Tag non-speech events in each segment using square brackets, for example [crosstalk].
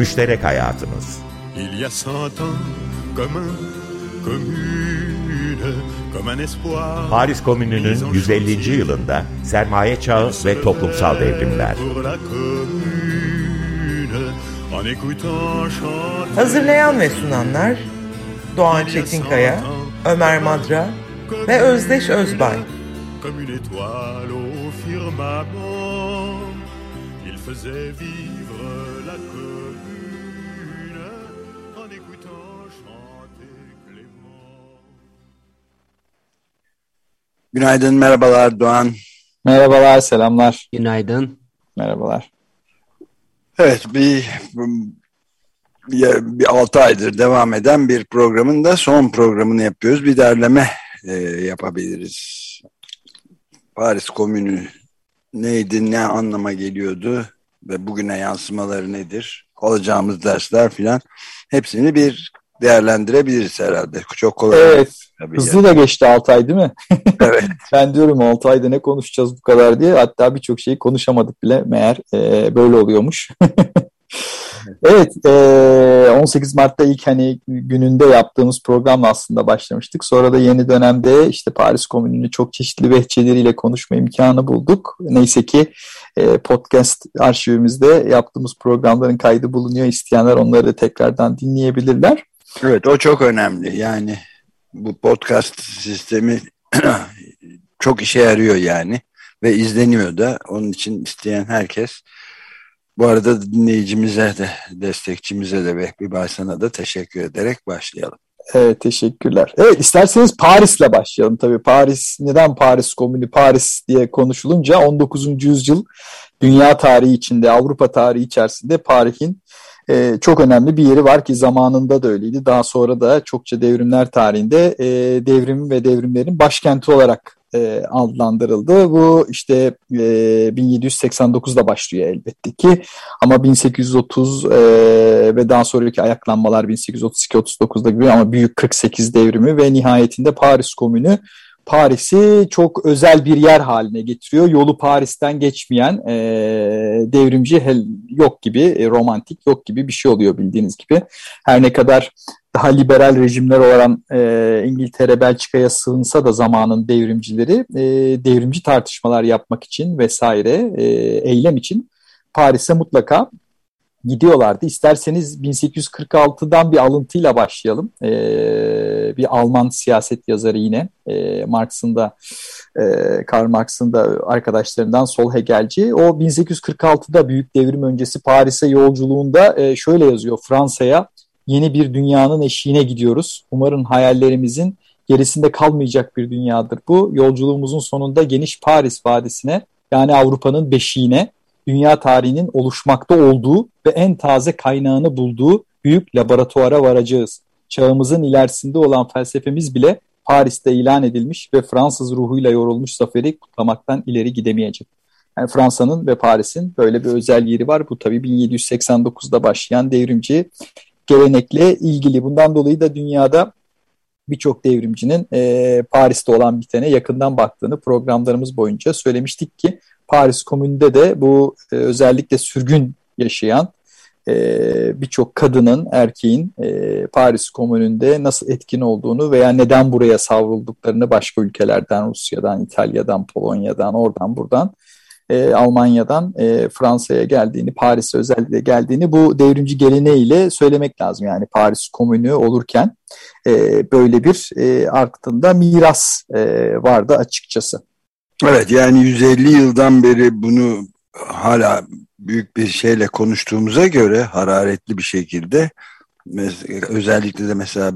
müşterek hayatımız. Il y a cent ans, comme un, commune, comme un espoir. Paris Komünü'nün 150. yılında sermaye çağı ve toplumsal devrimler. Hazırlayan ve sunanlar Doğan Çetinkaya, Ömer Madra ve Özdeş Özbay. Comme une étoile au firmament, il faisait vivre Günaydın, merhabalar Doğan. Merhabalar, selamlar. Günaydın. Merhabalar. Evet, bir, bir, bir 6 aydır devam eden bir programın da son programını yapıyoruz. Bir derleme e, yapabiliriz. Paris Komünü neydi, ne anlama geliyordu ve bugüne yansımaları nedir? Alacağımız dersler filan hepsini bir değerlendirebiliriz herhalde. Çok kolay. Evet, tabii hızlı da geçti 6 ay değil mi? [laughs] Evet. [laughs] ben diyorum 6 ayda ne konuşacağız bu kadar diye. Hatta birçok şeyi konuşamadık bile meğer e, böyle oluyormuş. [laughs] evet, e, 18 Mart'ta ilk hani gününde yaptığımız programla aslında başlamıştık. Sonra da yeni dönemde işte Paris Komünü'nü çok çeşitli vehçeleriyle konuşma imkanı bulduk. Neyse ki e, podcast arşivimizde yaptığımız programların kaydı bulunuyor. İsteyenler onları da tekrardan dinleyebilirler. Evet o çok önemli. Yani bu podcast sistemi [clears throat] çok işe yarıyor yani ve izleniyor da. Onun için isteyen herkes bu arada dinleyicimize de destekçimize de Vehbi Baysan'a da teşekkür ederek başlayalım. Evet teşekkürler. Evet isterseniz Paris'le başlayalım tabii. Paris neden Paris Komünü Paris diye konuşulunca 19. yüzyıl dünya tarihi içinde Avrupa tarihi içerisinde Paris'in e, çok önemli bir yeri var ki zamanında da öyleydi. Daha sonra da çokça devrimler tarihinde e, devrimin ve devrimlerin başkenti olarak e, adlandırıldı. Bu işte e, 1789'da başlıyor elbette ki ama 1830 e, ve daha sonraki ayaklanmalar 1832-39'da gibi ama büyük 48 devrimi ve nihayetinde Paris Komünü Paris'i çok özel bir yer haline getiriyor. Yolu Paris'ten geçmeyen e, devrimci hel, yok gibi, e, romantik yok gibi bir şey oluyor bildiğiniz gibi. Her ne kadar daha liberal rejimler olan e, İngiltere, Belçika'ya sığınsa da zamanın devrimcileri e, devrimci tartışmalar yapmak için vesaire e, eylem için Paris'e mutlaka gidiyorlardı. İsterseniz 1846'dan bir alıntıyla başlayalım. Ee, bir Alman siyaset yazarı yine e, Marx'ın da e, Karl Marx'ın da arkadaşlarından Sol Hegelci. O 1846'da büyük devrim öncesi Paris'e yolculuğunda e, şöyle yazıyor. Fransa'ya yeni bir dünyanın eşiğine gidiyoruz. Umarım hayallerimizin gerisinde kalmayacak bir dünyadır bu. Yolculuğumuzun sonunda geniş Paris Vadisi'ne yani Avrupa'nın beşiğine dünya tarihinin oluşmakta olduğu ve en taze kaynağını bulduğu büyük laboratuvara varacağız. Çağımızın ilerisinde olan felsefemiz bile Paris'te ilan edilmiş ve Fransız ruhuyla yorulmuş zaferi kutlamaktan ileri gidemeyecek. Yani Fransa'nın ve Paris'in böyle bir özel yeri var. Bu tabii 1789'da başlayan devrimci gelenekle ilgili. Bundan dolayı da dünyada birçok devrimcinin e, Paris'te olan bitene yakından baktığını programlarımız boyunca söylemiştik ki Paris Komünü'nde de bu e, özellikle sürgün yaşayan e, birçok kadının, erkeğin e, Paris Komünü'nde nasıl etkin olduğunu veya neden buraya savrulduklarını başka ülkelerden, Rusya'dan, İtalya'dan, Polonya'dan, oradan buradan, e, Almanya'dan e, Fransa'ya geldiğini, Paris'e özellikle geldiğini bu devrimci geleneğiyle söylemek lazım. Yani Paris Komünü olurken e, böyle bir e, arkasında miras e, vardı açıkçası. Evet yani 150 yıldan beri bunu hala büyük bir şeyle konuştuğumuza göre hararetli bir şekilde özellikle de mesela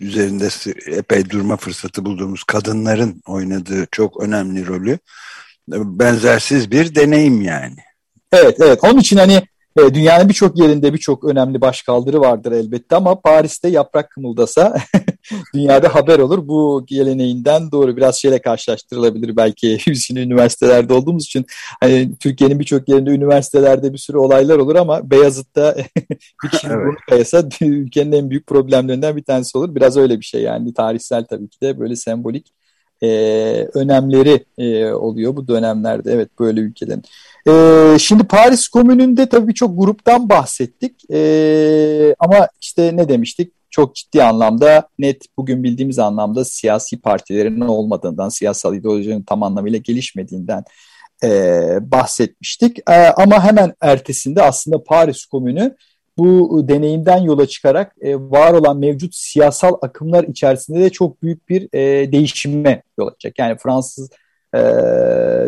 üzerinde epey durma fırsatı bulduğumuz kadınların oynadığı çok önemli rolü benzersiz bir deneyim yani. Evet evet onun için hani e, dünyanın birçok yerinde birçok önemli başkaldırı vardır elbette ama Paris'te yaprak kımıldasa [laughs] [laughs] dünyada haber olur. Bu geleneğinden doğru biraz şeyle karşılaştırılabilir belki [laughs] şimdi üniversitelerde olduğumuz için hani Türkiye'nin birçok yerinde üniversitelerde bir sürü olaylar olur ama Beyazıt'ta [laughs] bir kişinin evet. burnu kayasa ülkenin en büyük problemlerinden bir tanesi olur. Biraz öyle bir şey yani tarihsel tabii ki de böyle sembolik e, önemleri e, oluyor bu dönemlerde. Evet böyle ülkelerin. E, şimdi Paris Komünü'nde tabii birçok gruptan bahsettik. E, ama işte ne demiştik? Çok ciddi anlamda net bugün bildiğimiz anlamda siyasi partilerin olmadığından, siyasal ideolojinin tam anlamıyla gelişmediğinden e, bahsetmiştik. E, ama hemen ertesinde aslında Paris Komünü bu deneyimden yola çıkarak e, var olan mevcut siyasal akımlar içerisinde de çok büyük bir e, değişime yol açacak. Yani Fransız e,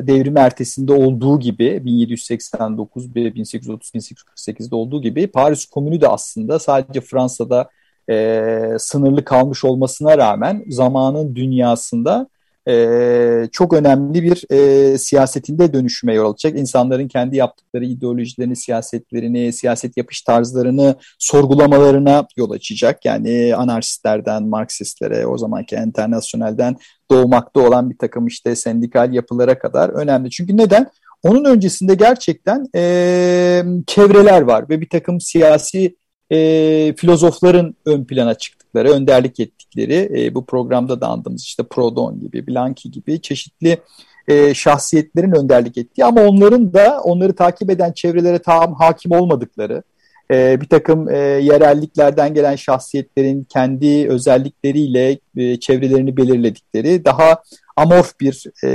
devrimi ertesinde olduğu gibi 1789 ve 1830-1848'de olduğu gibi Paris Komünü de aslında sadece Fransa'da e, sınırlı kalmış olmasına rağmen zamanın dünyasında e, çok önemli bir e, siyasetinde dönüşüme yol açacak. İnsanların kendi yaptıkları ideolojilerini, siyasetlerini, siyaset yapış tarzlarını sorgulamalarına yol açacak. Yani anarşistlerden, Marksistlere, o zamanki internasyonelden doğmakta olan bir takım işte sendikal yapılara kadar önemli. Çünkü neden? Onun öncesinde gerçekten e, çevreler var ve bir takım siyasi e, filozofların ön plana çıktıkları, önderlik ettikleri e, bu programda da andığımız işte Proudhon gibi, Blanqui gibi çeşitli e, şahsiyetlerin önderlik ettiği ama onların da onları takip eden çevrelere tam hakim olmadıkları, e, bir takım e, yerelliklerden gelen şahsiyetlerin kendi özellikleriyle e, çevrelerini belirledikleri daha amorf bir e,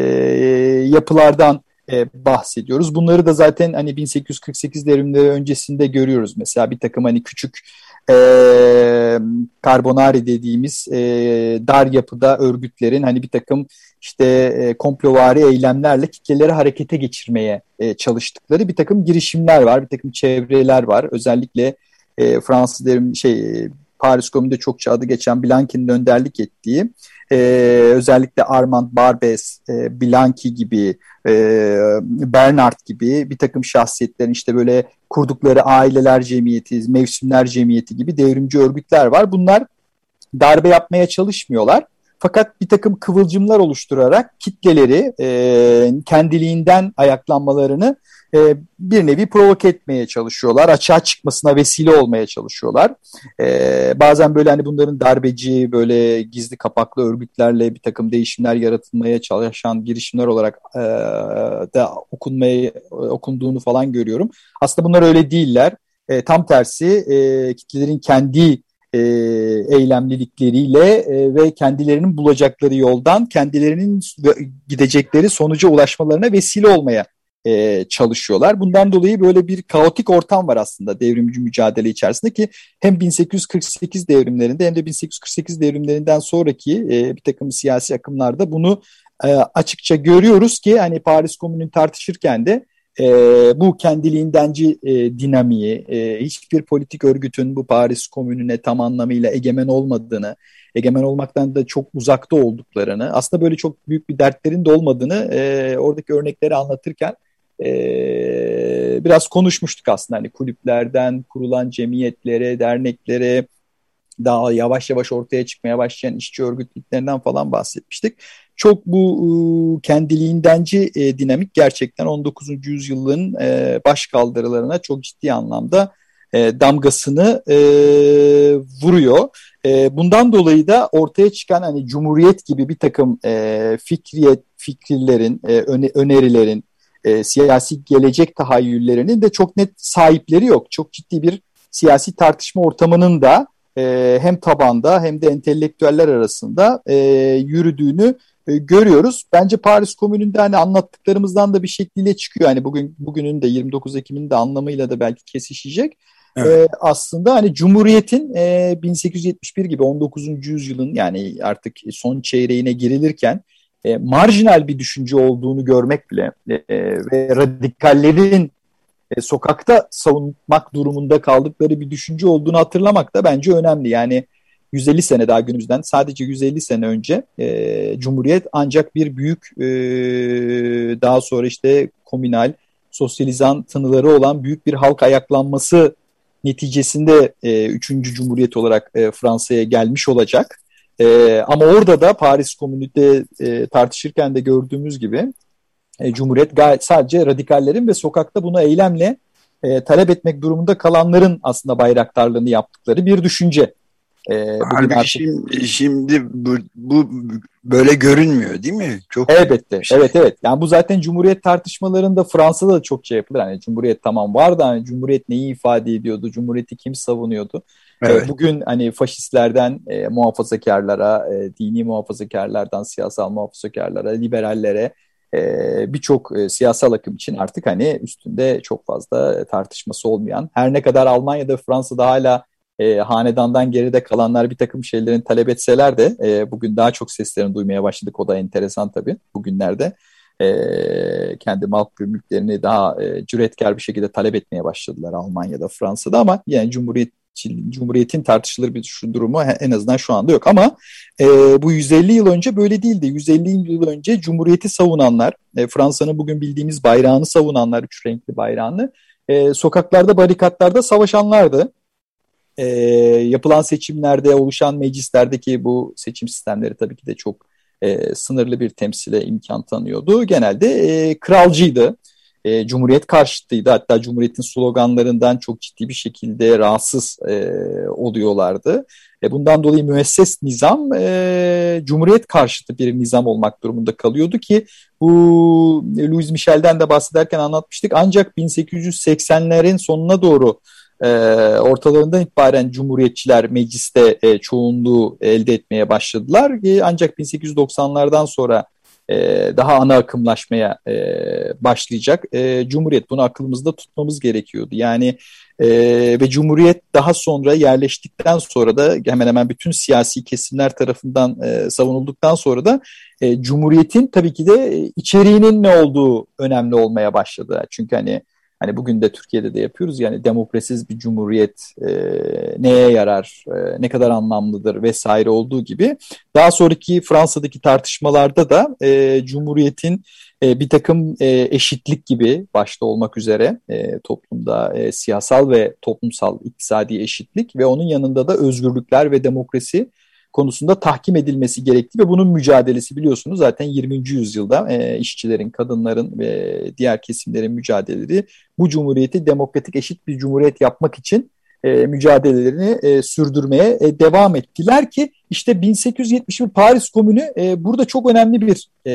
yapılardan e, bahsediyoruz. Bunları da zaten hani 1848 devrimleri öncesinde görüyoruz. Mesela bir takım hani küçük e, karbonari dediğimiz e, dar yapıda örgütlerin hani bir takım işte e, komplovari eylemlerle kitleleri harekete geçirmeye e, çalıştıkları bir takım girişimler var, bir takım çevreler var. Özellikle e, Fransız devrim şey Paris Komünü'nde çokça adı geçen Blanque'nin önderlik ettiği e, özellikle Armand Barbès, e, Blanqui gibi, e, Bernard gibi bir takım şahsiyetlerin işte böyle kurdukları aileler cemiyeti, mevsimler cemiyeti gibi devrimci örgütler var. Bunlar darbe yapmaya çalışmıyorlar. Fakat bir takım kıvılcımlar oluşturarak kitleleri e, kendiliğinden ayaklanmalarını e, bir nevi provoke etmeye çalışıyorlar. Açığa çıkmasına vesile olmaya çalışıyorlar. E, bazen böyle hani bunların darbeci böyle gizli kapaklı örgütlerle bir takım değişimler yaratılmaya çalışan girişimler olarak e, da okunmaya okunduğunu falan görüyorum. Aslında bunlar öyle değiller. E, tam tersi e, kitlelerin kendi e, eylemlilikleriyle e, ve kendilerinin bulacakları yoldan kendilerinin gidecekleri sonuca ulaşmalarına vesile olmaya e, çalışıyorlar. Bundan dolayı böyle bir kaotik ortam var aslında devrimci mücadele içerisinde ki hem 1848 devrimlerinde hem de 1848 devrimlerinden sonraki e, bir takım siyasi akımlarda bunu e, açıkça görüyoruz ki hani Paris Komünü'nü tartışırken de e, bu kendiliğindenci e, dinamiği, e, hiçbir politik örgütün bu Paris Komünü'ne tam anlamıyla egemen olmadığını, egemen olmaktan da çok uzakta olduklarını, aslında böyle çok büyük bir dertlerin de olmadığını e, oradaki örnekleri anlatırken e, biraz konuşmuştuk aslında. Hani kulüplerden kurulan cemiyetlere, derneklere, daha yavaş yavaş ortaya çıkmaya başlayan işçi örgütlerinden falan bahsetmiştik. Çok bu kendiliğindenci e, dinamik gerçekten 19. yüzyılın e, baş kaldırılarına çok ciddi anlamda e, damgasını e, vuruyor. Bundan dolayı da ortaya çıkan hani cumhuriyet gibi bir takım e, fikriyet, fikirlerin, öne, önerilerin, e, siyasi gelecek tahayyüllerinin de çok net sahipleri yok. Çok ciddi bir siyasi tartışma ortamının da e, hem tabanda hem de entelektüeller arasında e, yürüdüğünü e, görüyoruz. Bence Paris Komünü'nde hani anlattıklarımızdan da bir şekliyle çıkıyor. Hani bugün bugünün de 29 Ekim'in de anlamıyla da belki kesişecek. Evet. E, aslında hani Cumhuriyet'in e, 1871 gibi 19. yüzyılın yani artık son çeyreğine girilirken e, marjinal bir düşünce olduğunu görmek bile e, ve radikallerin e, sokakta savunmak durumunda kaldıkları bir düşünce olduğunu hatırlamak da bence önemli. Yani 150 sene daha günümüzden sadece 150 sene önce e, Cumhuriyet ancak bir büyük e, daha sonra işte komünal, sosyalizan tınıları olan büyük bir halk ayaklanması neticesinde e, 3. Cumhuriyet olarak e, Fransa'ya gelmiş olacak. E, ama orada da Paris Komünite e, tartışırken de gördüğümüz gibi e, Cumhuriyet gayet sadece radikallerin ve sokakta bunu eylemle e, talep etmek durumunda kalanların aslında bayraktarlığını yaptıkları bir düşünce. E, bugün artık... şimdi, şimdi bu, bu böyle görünmüyor değil mi? Çok Elbette. Şey. Evet evet. Yani bu zaten Cumhuriyet tartışmalarında Fransa'da da çok şey yapılır. Hani Cumhuriyet tamam var da hani Cumhuriyet neyi ifade ediyordu? Cumhuriyeti kim savunuyordu? E, evet. Bugün hani faşistlerden e, muhafazakarlara, e, dini muhafazakarlardan siyasal muhafazakarlara, liberallere e, birçok e, siyasal akım için artık hani üstünde çok fazla tartışması olmayan, her ne kadar Almanya'da Fransa'da hala e, hanedandan geride kalanlar bir takım şeylerin talep etseler de e, bugün daha çok seslerini duymaya başladık. O da enteresan tabii bugünlerde. E, kendi mal mülklerini daha e, cüretkar bir şekilde talep etmeye başladılar Almanya'da, Fransa'da ama yani Cumhuriyet Cumhuriyet'in tartışılır bir şu durumu en azından şu anda yok. Ama e, bu 150 yıl önce böyle değildi. 150 yıl önce Cumhuriyet'i savunanlar, e, Fransa'nın bugün bildiğimiz bayrağını savunanlar, üç renkli bayrağını, e, sokaklarda, barikatlarda savaşanlardı. E, yapılan seçimlerde, oluşan meclislerdeki bu seçim sistemleri tabii ki de çok e, sınırlı bir temsile imkan tanıyordu. Genelde e, kralcıydı e, Cumhuriyet karşıtıydı. Hatta Cumhuriyet'in sloganlarından çok ciddi bir şekilde rahatsız e, oluyorlardı. E, bundan dolayı müesses nizam e, Cumhuriyet karşıtı bir nizam olmak durumunda kalıyordu ki bu Louis Michel'den de bahsederken anlatmıştık. Ancak 1880'lerin sonuna doğru e, ortalarından itibaren Cumhuriyetçiler mecliste e, çoğunluğu elde etmeye başladılar. E, ancak 1890'lardan sonra e, daha ana akımlaşmaya e, başlayacak. E, Cumhuriyet bunu aklımızda tutmamız gerekiyordu. Yani e, ve Cumhuriyet daha sonra yerleştikten sonra da hemen hemen bütün siyasi kesimler tarafından e, savunulduktan sonra da e, Cumhuriyet'in tabii ki de içeriğinin ne olduğu önemli olmaya başladı. Çünkü hani Hani bugün de Türkiye'de de yapıyoruz yani demokrasiz bir cumhuriyet e, neye yarar, e, ne kadar anlamlıdır vesaire olduğu gibi. Daha sonraki Fransa'daki tartışmalarda da e, cumhuriyetin e, bir takım e, eşitlik gibi başta olmak üzere e, toplumda e, siyasal ve toplumsal iktisadi eşitlik ve onun yanında da özgürlükler ve demokrasi konusunda tahkim edilmesi gerekti ve bunun mücadelesi biliyorsunuz zaten 20. yüzyılda e, işçilerin, kadınların ve diğer kesimlerin mücadeleleri bu cumhuriyeti demokratik eşit bir cumhuriyet yapmak için e, mücadelelerini e, sürdürmeye e, devam ettiler ki işte 1871 Paris Komünü e, burada çok önemli bir e,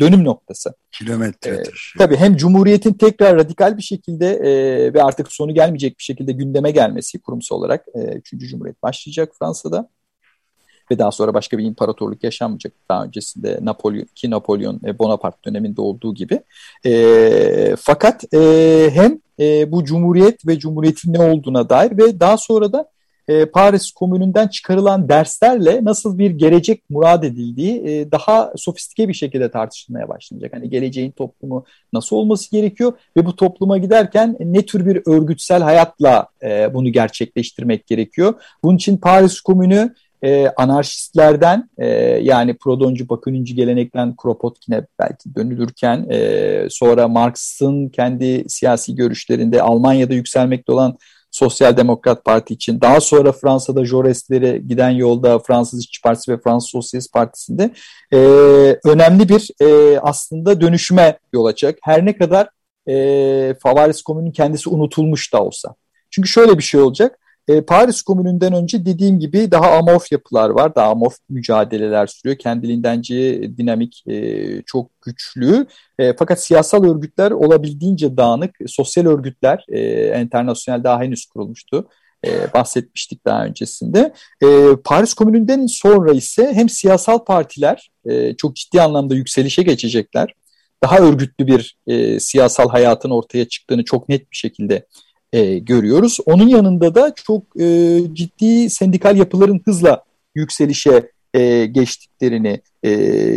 dönüm noktası. Kilometredir. E, tabii hem Cumhuriyet'in tekrar radikal bir şekilde e, ve artık sonu gelmeyecek bir şekilde gündeme gelmesi kurumsal olarak e, 3. Cumhuriyet başlayacak Fransa'da ve daha sonra başka bir imparatorluk yaşanmayacak. Daha öncesinde Napolyon, ki Napolyon e, Bonaparte döneminde olduğu gibi. E, fakat e, hem e, bu cumhuriyet ve cumhuriyetin ne olduğuna dair ve daha sonra da e, Paris Komünü'nden çıkarılan derslerle nasıl bir gelecek murad edildiği e, daha sofistike bir şekilde tartışılmaya başlanacak. Hani geleceğin toplumu nasıl olması gerekiyor ve bu topluma giderken ne tür bir örgütsel hayatla e, bunu gerçekleştirmek gerekiyor. Bunun için Paris Komünü e, anarşistlerden e, yani Prodoncu Bakınıncı gelenekten Kropotkin'e belki dönülürken e, sonra Marx'ın kendi siyasi görüşlerinde Almanya'da yükselmekte olan Sosyal Demokrat Parti için daha sonra Fransa'da Jaurès'lere giden yolda Fransız İşçi Partisi ve Fransız Sosyalist Partisi'nde e, önemli bir e, aslında dönüşüme yol açacak. Her ne kadar e, Favaris Komünün kendisi unutulmuş da olsa. Çünkü şöyle bir şey olacak. E, Paris Komünü'nden önce dediğim gibi daha amorf yapılar var. Daha amorf mücadeleler sürüyor. Kendiliğindenci dinamik e, çok güçlü. E, fakat siyasal örgütler olabildiğince dağınık. Sosyal örgütler e, enternasyonel daha henüz kurulmuştu. E, bahsetmiştik daha öncesinde. E, Paris Komünü'nden sonra ise hem siyasal partiler e, çok ciddi anlamda yükselişe geçecekler. Daha örgütlü bir e, siyasal hayatın ortaya çıktığını çok net bir şekilde e, görüyoruz. Onun yanında da çok e, ciddi sendikal yapıların hızla yükselişe e, geçtiklerini e,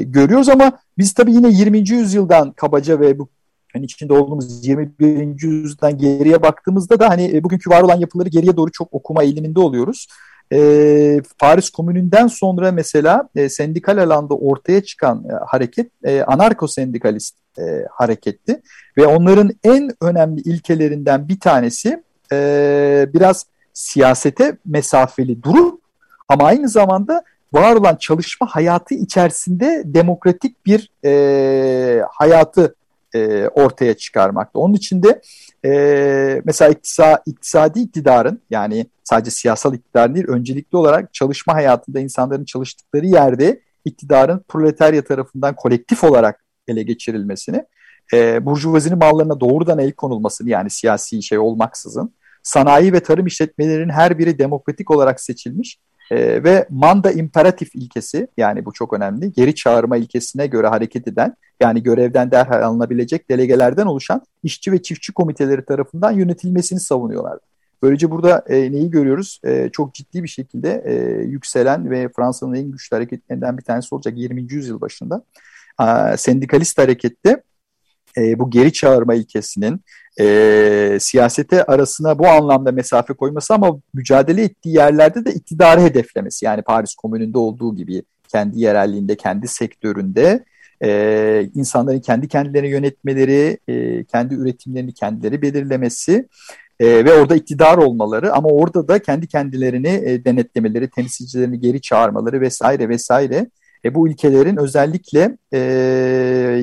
görüyoruz ama biz tabii yine 20. yüzyıldan kabaca ve bu hani içinde olduğumuz 21. yüzyıldan geriye baktığımızda da hani e, bugünkü var olan yapıları geriye doğru çok okuma eğiliminde oluyoruz. E, Paris Komünü'nden sonra mesela e, sendikal alanda ortaya çıkan e, hareket e, anarko-sendikalist e, hareketti. Ve onların en önemli ilkelerinden bir tanesi e, biraz siyasete mesafeli durup ama aynı zamanda var olan çalışma hayatı içerisinde demokratik bir e, hayatı e, ortaya çıkarmakta. Onun için de e, mesela iktisa, iktisadi iktidarın yani sadece siyasal iktidar değil öncelikli olarak çalışma hayatında insanların çalıştıkları yerde iktidarın proletarya tarafından kolektif olarak ele geçirilmesini, e, burjuvazinin mallarına doğrudan el konulmasını yani siyasi şey olmaksızın, sanayi ve tarım işletmelerinin her biri demokratik olarak seçilmiş e, ve manda imperatif ilkesi yani bu çok önemli geri çağırma ilkesine göre hareket eden yani görevden derhal alınabilecek delegelerden oluşan işçi ve çiftçi komiteleri tarafından yönetilmesini savunuyorlar. Böylece burada e, neyi görüyoruz? E, çok ciddi bir şekilde e, yükselen ve Fransa'nın en güçlü hareketlerinden bir tanesi olacak 20. yüzyıl başında. E, sendikalist harekette e, bu geri çağırma ilkesinin e, siyasete arasına bu anlamda mesafe koyması ama mücadele ettiği yerlerde de iktidarı hedeflemesi. Yani Paris Komünü'nde olduğu gibi kendi yerelliğinde, kendi sektöründe e, insanların kendi kendilerini yönetmeleri, e, kendi üretimlerini kendileri belirlemesi e, ve orada iktidar olmaları ama orada da kendi kendilerini e, denetlemeleri, temsilcilerini geri çağırmaları vesaire vesaire e, bu ülkelerin özellikle e,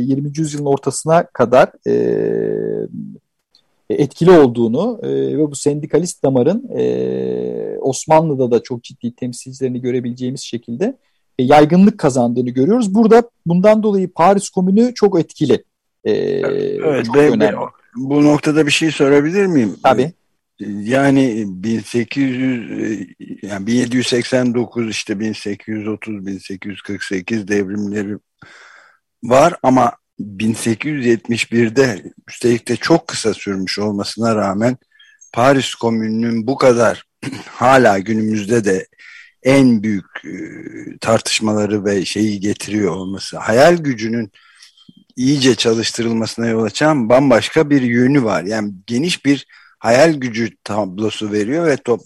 20. yüzyılın ortasına kadar e, etkili olduğunu e, ve bu sendikalist damarın e, Osmanlı'da da çok ciddi temsilcilerini görebileceğimiz şekilde e, yaygınlık kazandığını görüyoruz. Burada bundan dolayı Paris Komünü çok etkili. E, evet, çok ben, önemli. Bu noktada bir şey sorabilir miyim? Tabii. Yani 1800 yani 1789 işte 1830 1848 devrimleri var ama 1871'de üstelik de çok kısa sürmüş olmasına rağmen Paris Komünü'nün bu kadar [clears throat] hala günümüzde de en büyük e, tartışmaları ve şeyi getiriyor olması, hayal gücünün iyice çalıştırılmasına yol açan bambaşka bir yönü var. Yani geniş bir hayal gücü tablosu veriyor ve top,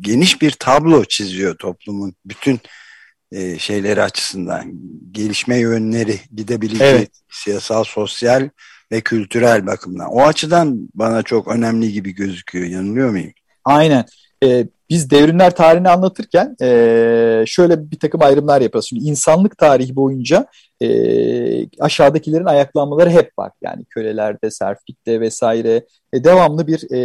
geniş bir tablo çiziyor toplumun bütün e, şeyleri açısından. Gelişme yönleri, gidebileceği evet. siyasal, sosyal ve kültürel bakımdan. O açıdan bana çok önemli gibi gözüküyor. Yanılıyor muyum? Aynen. Ee, biz devrimler tarihini anlatırken e, şöyle bir takım ayrımlar yapıyoruz. Şimdi insanlık tarihi boyunca e, aşağıdakilerin ayaklanmaları hep var. Yani kölelerde, serfikte vesaire e, devamlı bir e,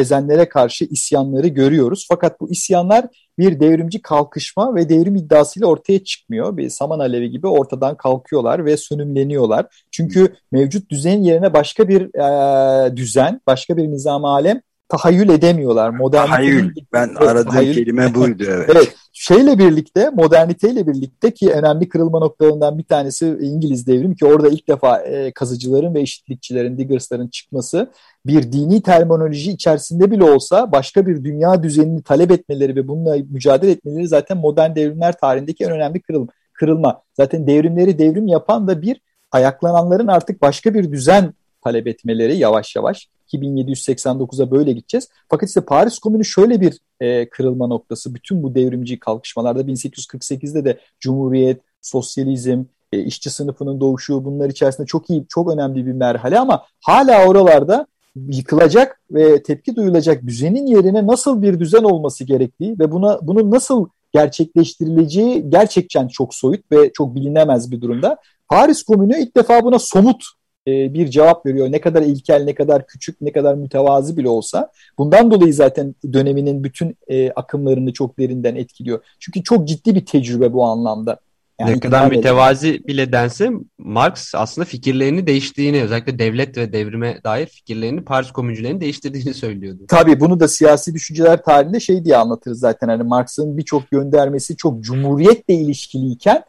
ezenlere karşı isyanları görüyoruz. Fakat bu isyanlar bir devrimci kalkışma ve devrim iddiasıyla ortaya çıkmıyor. Bir saman alevi gibi ortadan kalkıyorlar ve sönümleniyorlar. Çünkü mevcut düzenin yerine başka bir e, düzen, başka bir nizam alem tahayyül edemiyorlar. Modernite tahayyül. Ben aradığım tahayyül. kelime [laughs] buydu. Evet. evet. Şeyle birlikte, moderniteyle birlikte ki önemli kırılma noktalarından bir tanesi İngiliz devrimi ki orada ilk defa e, kazıcıların ve eşitlikçilerin, diggersların çıkması bir dini terminoloji içerisinde bile olsa başka bir dünya düzenini talep etmeleri ve bununla mücadele etmeleri zaten modern devrimler tarihindeki en önemli kırılma. kırılma. Zaten devrimleri devrim yapan da bir ayaklananların artık başka bir düzen talep etmeleri yavaş yavaş 2789'a böyle gideceğiz. Fakat işte Paris Komünü şöyle bir e, kırılma noktası. Bütün bu devrimci kalkışmalarda 1848'de de Cumhuriyet, sosyalizm, e, işçi sınıfının doğuşu bunlar içerisinde çok iyi, çok önemli bir merhale ama hala oralarda yıkılacak ve tepki duyulacak düzenin yerine nasıl bir düzen olması gerektiği ve buna bunun nasıl gerçekleştirileceği gerçekten çok soyut ve çok bilinemez bir durumda. Paris Komünü ilk defa buna somut e, bir cevap veriyor. Ne kadar ilkel, ne kadar küçük, ne kadar mütevazi bile olsa. Bundan dolayı zaten döneminin bütün e, akımlarını çok derinden etkiliyor. Çünkü çok ciddi bir tecrübe bu anlamda. Yani ne kadar mütevazi edin. bile dense Marx aslında fikirlerini değiştiğini özellikle devlet ve devrime dair fikirlerini Paris komüncülerinin değiştirdiğini [laughs] söylüyordu. Tabii bunu da siyasi düşünceler tarihinde şey diye anlatırız zaten hani Marx'ın birçok göndermesi çok cumhuriyetle ilişkiliyken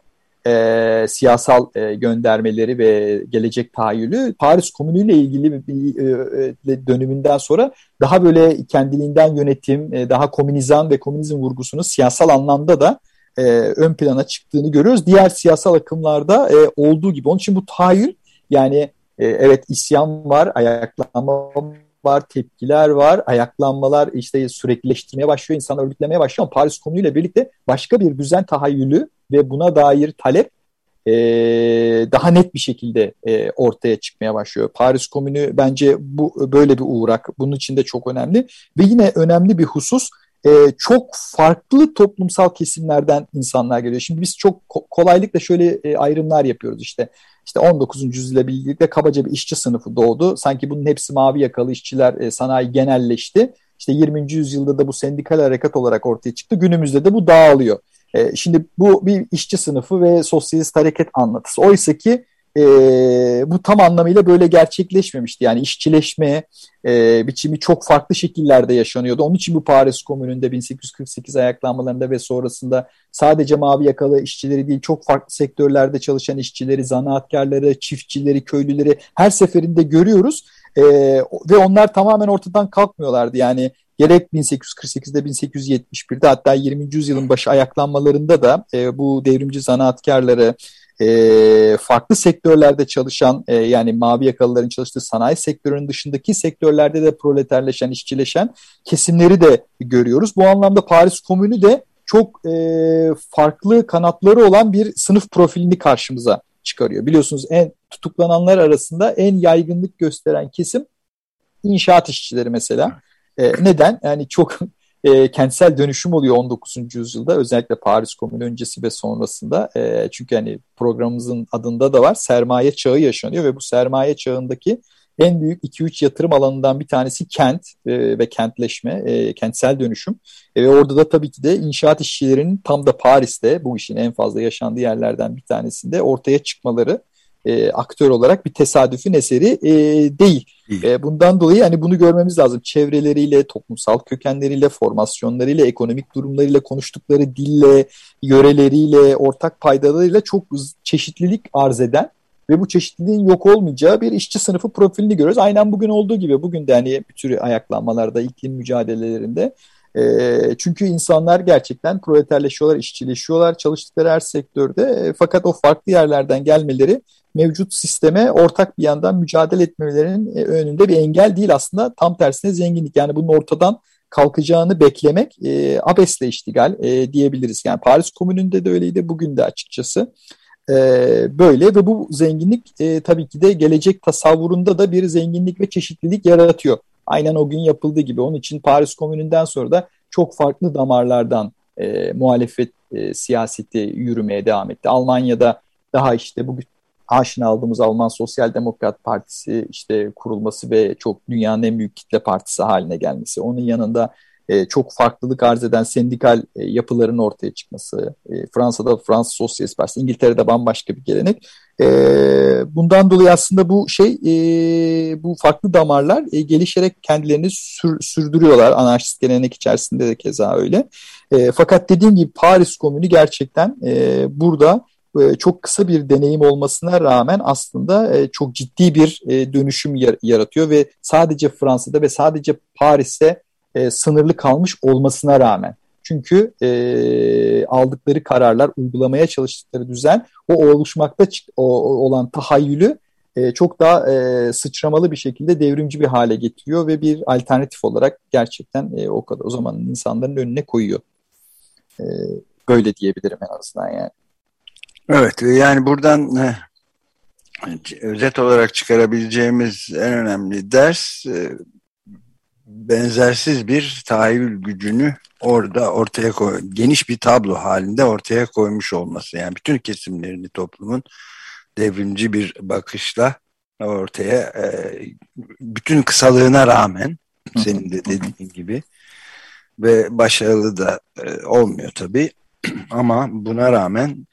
e, siyasal e, göndermeleri ve gelecek tahayyülü Paris Komünü ile ilgili bir e, e, döneminden sonra daha böyle kendiliğinden yönetim, e, daha komünizan ve komünizm vurgusunu siyasal anlamda da e, ön plana çıktığını görüyoruz. Diğer siyasal akımlarda e, olduğu gibi. Onun için bu tahayyül yani e, evet isyan var, ayaklanma var, tepkiler var, ayaklanmalar işte süreklileştirmeye başlıyor, insanlar örgütlemeye başlıyor ama Paris Komünü ile birlikte başka bir düzen tahayyülü ve buna dair talep e, daha net bir şekilde e, ortaya çıkmaya başlıyor. Paris Komünü bence bu böyle bir uğrak. Bunun için de çok önemli. Ve yine önemli bir husus e, çok farklı toplumsal kesimlerden insanlar geliyor. Şimdi biz çok kolaylıkla şöyle e, ayrımlar yapıyoruz işte. işte 19. yüzyıla birlikte kabaca bir işçi sınıfı doğdu. Sanki bunun hepsi mavi yakalı işçiler, e, sanayi genelleşti. İşte 20. yüzyılda da bu sendikal harekat olarak ortaya çıktı. Günümüzde de bu dağılıyor. E, şimdi bu bir işçi sınıfı ve sosyalist hareket anlatısı. Oysa ki e, bu tam anlamıyla böyle gerçekleşmemişti. Yani işçileşme e, biçimi çok farklı şekillerde yaşanıyordu. Onun için bu Paris Komünü'nde 1848 ayaklanmalarında ve sonrasında sadece mavi yakalı işçileri değil çok farklı sektörlerde çalışan işçileri, zanaatkarları, çiftçileri, köylüleri her seferinde görüyoruz. E, ve onlar tamamen ortadan kalkmıyorlardı. Yani gerek 1848'de 1871'de hatta 20. yüzyılın başı ayaklanmalarında da e, bu devrimci zanaatkarları, e, farklı sektörlerde çalışan e, yani mavi yakalıların çalıştığı sanayi sektörünün dışındaki sektörlerde de proleterleşen, işçileşen kesimleri de görüyoruz. Bu anlamda Paris Komünü de çok e, farklı kanatları olan bir sınıf profilini karşımıza çıkarıyor. Biliyorsunuz en tutuklananlar arasında en yaygınlık gösteren kesim inşaat işçileri mesela. E, neden? Yani çok [laughs] e, kentsel dönüşüm oluyor 19. yüzyılda özellikle Paris Komünü öncesi ve sonrasında. E, çünkü hani programımızın adında da var sermaye çağı yaşanıyor ve bu sermaye çağındaki en büyük 2-3 yatırım alanından bir tanesi kent e, ve kentleşme, e, kentsel dönüşüm. E, ve orada da tabii ki de inşaat işçilerinin tam da Paris'te bu işin en fazla yaşandığı yerlerden bir tanesinde ortaya çıkmaları e, aktör olarak bir tesadüfün eseri e, değil. E, bundan dolayı hani bunu görmemiz lazım. Çevreleriyle, toplumsal kökenleriyle, formasyonlarıyla, ekonomik durumlarıyla, konuştukları dille, yöreleriyle, ortak paydalarıyla çok çeşitlilik arz eden ve bu çeşitliliğin yok olmayacağı bir işçi sınıfı profilini görüyoruz. Aynen bugün olduğu gibi bugün de hani bir tür ayaklanmalarda, iklim mücadelelerinde e, çünkü insanlar gerçekten proleterleşiyorlar, işçileşiyorlar çalıştıkları her sektörde. E, fakat o farklı yerlerden gelmeleri mevcut sisteme ortak bir yandan mücadele etmelerinin e, önünde bir engel değil aslında. Tam tersine zenginlik. Yani bunun ortadan kalkacağını beklemek e, abesle iştigal e, diyebiliriz. Yani Paris Komünü'nde de öyleydi, bugün de açıkçası e, böyle ve bu zenginlik e, tabii ki de gelecek tasavvurunda da bir zenginlik ve çeşitlilik yaratıyor. Aynen o gün yapıldığı gibi. Onun için Paris Komünü'nden sonra da çok farklı damarlardan e, muhalefet e, siyaseti yürümeye devam etti. Almanya'da daha işte bu aşina aldığımız Alman Sosyal Demokrat Partisi işte kurulması ve çok dünyanın en büyük kitle partisi haline gelmesi. Onun yanında e, çok farklılık arz eden sendikal e, yapıların ortaya çıkması. E, Fransa'da Fransız Sosyalist Partisi, İngiltere'de bambaşka bir gelenek. Bundan dolayı aslında bu şey, bu farklı damarlar gelişerek kendilerini sür, sürdürüyorlar. Anarşist gelenek içerisinde de keza öyle. Fakat dediğim gibi Paris Komünü gerçekten burada e, çok kısa bir deneyim olmasına rağmen aslında e, çok ciddi bir e, dönüşüm yaratıyor ve sadece Fransa'da ve sadece Paris'te sınırlı kalmış olmasına rağmen. Çünkü e, aldıkları kararlar, uygulamaya çalıştıkları düzen o oluşmakta o, olan tahayyülü e, çok daha e, sıçramalı bir şekilde devrimci bir hale getiriyor ve bir alternatif olarak gerçekten e, o kadar o zamanın insanların önüne koyuyor. E, böyle diyebilirim en azından yani. Evet yani buradan e, özet olarak çıkarabileceğimiz en önemli ders e, benzersiz bir tahayyül gücünü orada ortaya koy geniş bir tablo halinde ortaya koymuş olması. Yani bütün kesimlerini toplumun devrimci bir bakışla ortaya e, bütün kısalığına rağmen senin de dediğin gibi ve başarılı da olmuyor tabii [clears throat] ama buna rağmen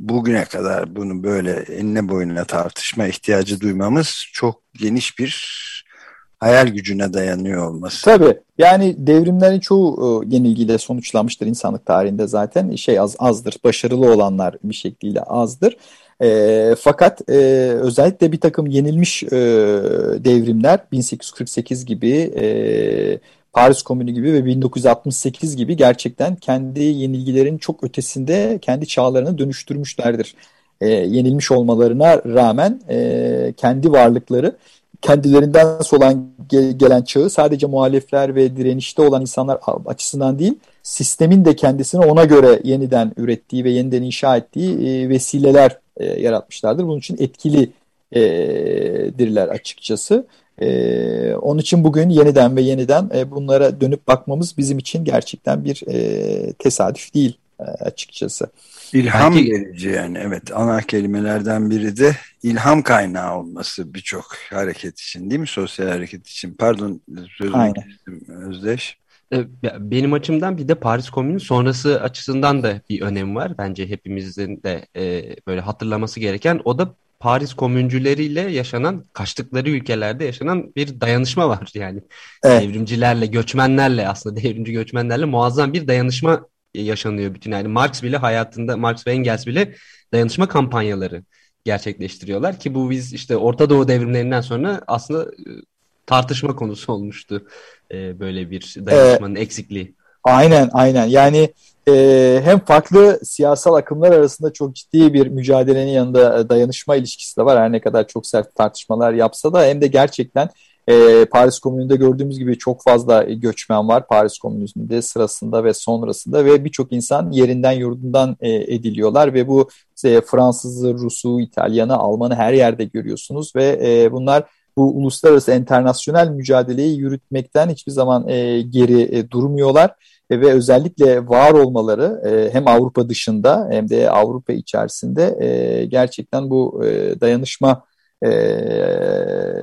bugüne kadar bunu böyle enine boyuna tartışma ihtiyacı duymamız çok geniş bir hayal gücüne dayanıyor olması. Tabii. Yani devrimlerin çoğu e, yenilgiyle sonuçlanmıştır insanlık tarihinde zaten. Şey az azdır. Başarılı olanlar bir şekliyle azdır. E, fakat e, özellikle bir takım yenilmiş e, devrimler 1848 gibi e, Paris Komünü gibi ve 1968 gibi gerçekten kendi yenilgilerin çok ötesinde kendi çağlarını dönüştürmüşlerdir. E, yenilmiş olmalarına rağmen e, kendi varlıkları kendilerinden solan gelen çağı sadece muhalifler ve direnişte olan insanlar açısından değil, sistemin de kendisini ona göre yeniden ürettiği ve yeniden inşa ettiği e, vesileler e, yaratmışlardır. Bunun için etkili e, dirler açıkçası. Ee, onun için bugün yeniden ve yeniden e, bunlara dönüp bakmamız bizim için gerçekten bir e, tesadüf değil e, açıkçası. İlham Belki- verici yani evet ana kelimelerden biri de ilham kaynağı olması birçok hareket için değil mi sosyal hareket için pardon sözünü kestim Özdeş. E, Benim açımdan bir de Paris Komünü sonrası açısından da bir önemi var. Bence hepimizin de e, böyle hatırlaması gereken. O da Paris komüncüleriyle yaşanan, kaçtıkları ülkelerde yaşanan bir dayanışma var. Yani Evet. devrimcilerle, göçmenlerle aslında devrimci göçmenlerle muazzam bir dayanışma yaşanıyor bütün. Yani Marx bile hayatında, Marx ve Engels bile dayanışma kampanyaları gerçekleştiriyorlar ki bu biz işte Orta Doğu devrimlerinden sonra aslında e, tartışma konusu olmuştu e, böyle bir dayanışmanın eksikliği. Aynen aynen yani e, hem farklı siyasal akımlar arasında çok ciddi bir mücadelenin yanında e, dayanışma ilişkisi de var. Her ne kadar çok sert tartışmalar yapsa da hem de gerçekten e, Paris Komünü'nde gördüğümüz gibi çok fazla göçmen var Paris Komünü'nde sırasında ve sonrasında ve birçok insan yerinden yurdundan e, ediliyorlar ve bu e, Fransızı, Rusu, İtalyanı, Almanı her yerde görüyorsunuz ve e, bunlar bu uluslararası internasyonel mücadeleyi yürütmekten hiçbir zaman e, geri e, durmuyorlar. E, ve özellikle var olmaları e, hem Avrupa dışında hem de Avrupa içerisinde e, gerçekten bu e, dayanışma e,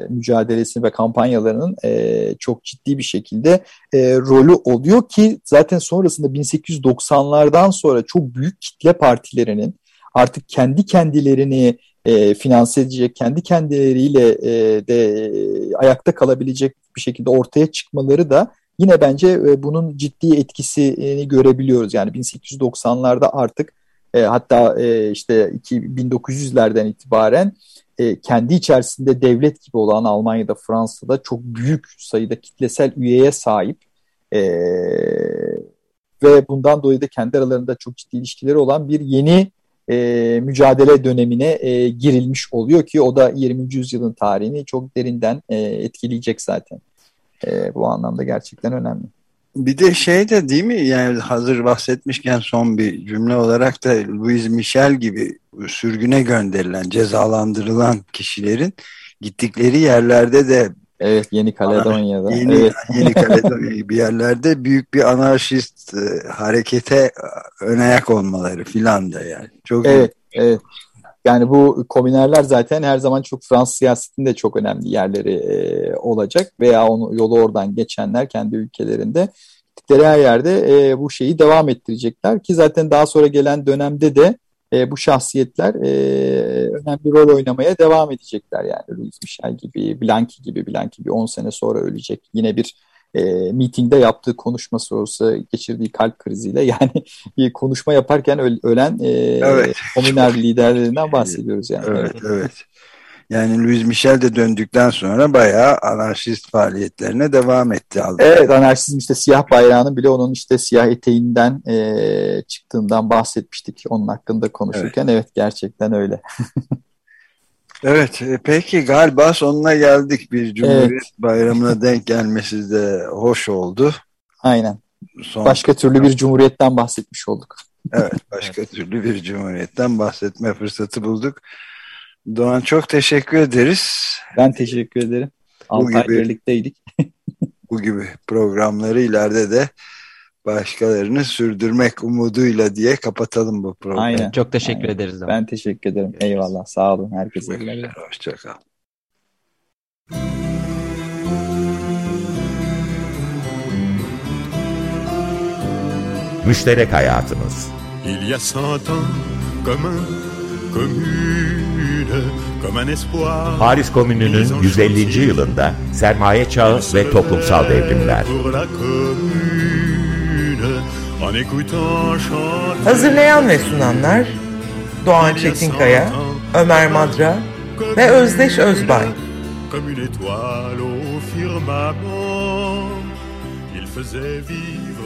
mücadelesi ve kampanyalarının e, çok ciddi bir şekilde e, rolü oluyor ki zaten sonrasında 1890'lardan sonra çok büyük kitle partilerinin artık kendi kendilerini e, finanse edecek, kendi kendileriyle e, de e, ayakta kalabilecek bir şekilde ortaya çıkmaları da yine bence e, bunun ciddi etkisini görebiliyoruz. Yani 1890'larda artık e, hatta e, işte 1900'lerden itibaren e, kendi içerisinde devlet gibi olan Almanya'da, Fransa'da çok büyük sayıda kitlesel üyeye sahip e, ve bundan dolayı da kendi aralarında çok ciddi ilişkileri olan bir yeni e, mücadele dönemine e, girilmiş oluyor ki o da 20. yüzyılın tarihini çok derinden e, etkileyecek zaten. E, bu anlamda gerçekten önemli. Bir de şey de değil mi yani hazır bahsetmişken son bir cümle olarak da Louis Michel gibi sürgüne gönderilen, cezalandırılan kişilerin gittikleri yerlerde de Evet Yeni Kaledonya'da. Yeni, evet. Yeni [laughs] Kaledonya gibi yerlerde büyük bir anarşist e, harekete ön ayak olmaları filan da yani. Çok Evet, evet. Yani bu komünerler zaten her zaman çok Fransız siyasetinde çok önemli yerleri e, olacak veya onu yolu oradan geçenler kendi ülkelerinde gittikleri her yerde e, bu şeyi devam ettirecekler ki zaten daha sonra gelen dönemde de e, bu şahsiyetler e, önemli rol oynamaya devam edecekler yani Louis Michel gibi, Blanqui gibi, Blanqui bir 10 sene sonra ölecek. Yine bir e, mitingde yaptığı konuşma sonrası geçirdiği kalp kriziyle [laughs] yani bir konuşma yaparken öl- ölen e, Evet. komüner [laughs] liderlerinden bahsediyoruz yani. Evet, evet. Yani Louis Michel de döndükten sonra bayağı anarşist faaliyetlerine devam etti. Evet anarşizm işte siyah bayrağının bile onun işte siyah eteğinden e, çıktığından bahsetmiştik onun hakkında konuşurken. Evet, gerçekten öyle. [laughs] Evet, e, peki galiba sonuna geldik. Bir Cumhuriyet Evet. Bayramı'na denk gelmesi de hoş oldu. Aynen. Son, Başka türlü bir cumhuriyetten bahsetmiş olduk. evet, başka [laughs] türlü bir Cumhuriyet'ten bahsetme fırsatı bulduk. Doğan çok teşekkür ederiz. Ben teşekkür ederim. Altı ay gibi- birlikteydik. [laughs] Bu gibi programları ileride de başkalarını sürdürmek umuduyla diye kapatalım bu programı. Aynen. Çok teşekkür Aynen. ederiz. ama. Ben teşekkür ederim. Eyvallah. Sağ olun. Herkese günler. Hoşçakal. Müşterek hayatımız. Il y a cent ans, Paris Komünü'nün 150. yılında sermaye çağı ve toplumsal devrimler. Hazırlayan ve sunanlar Doğan Çetinkaya, Ömer Madra ve Özdeş Özbay. Comme une étoile au firmament, il faisait vivre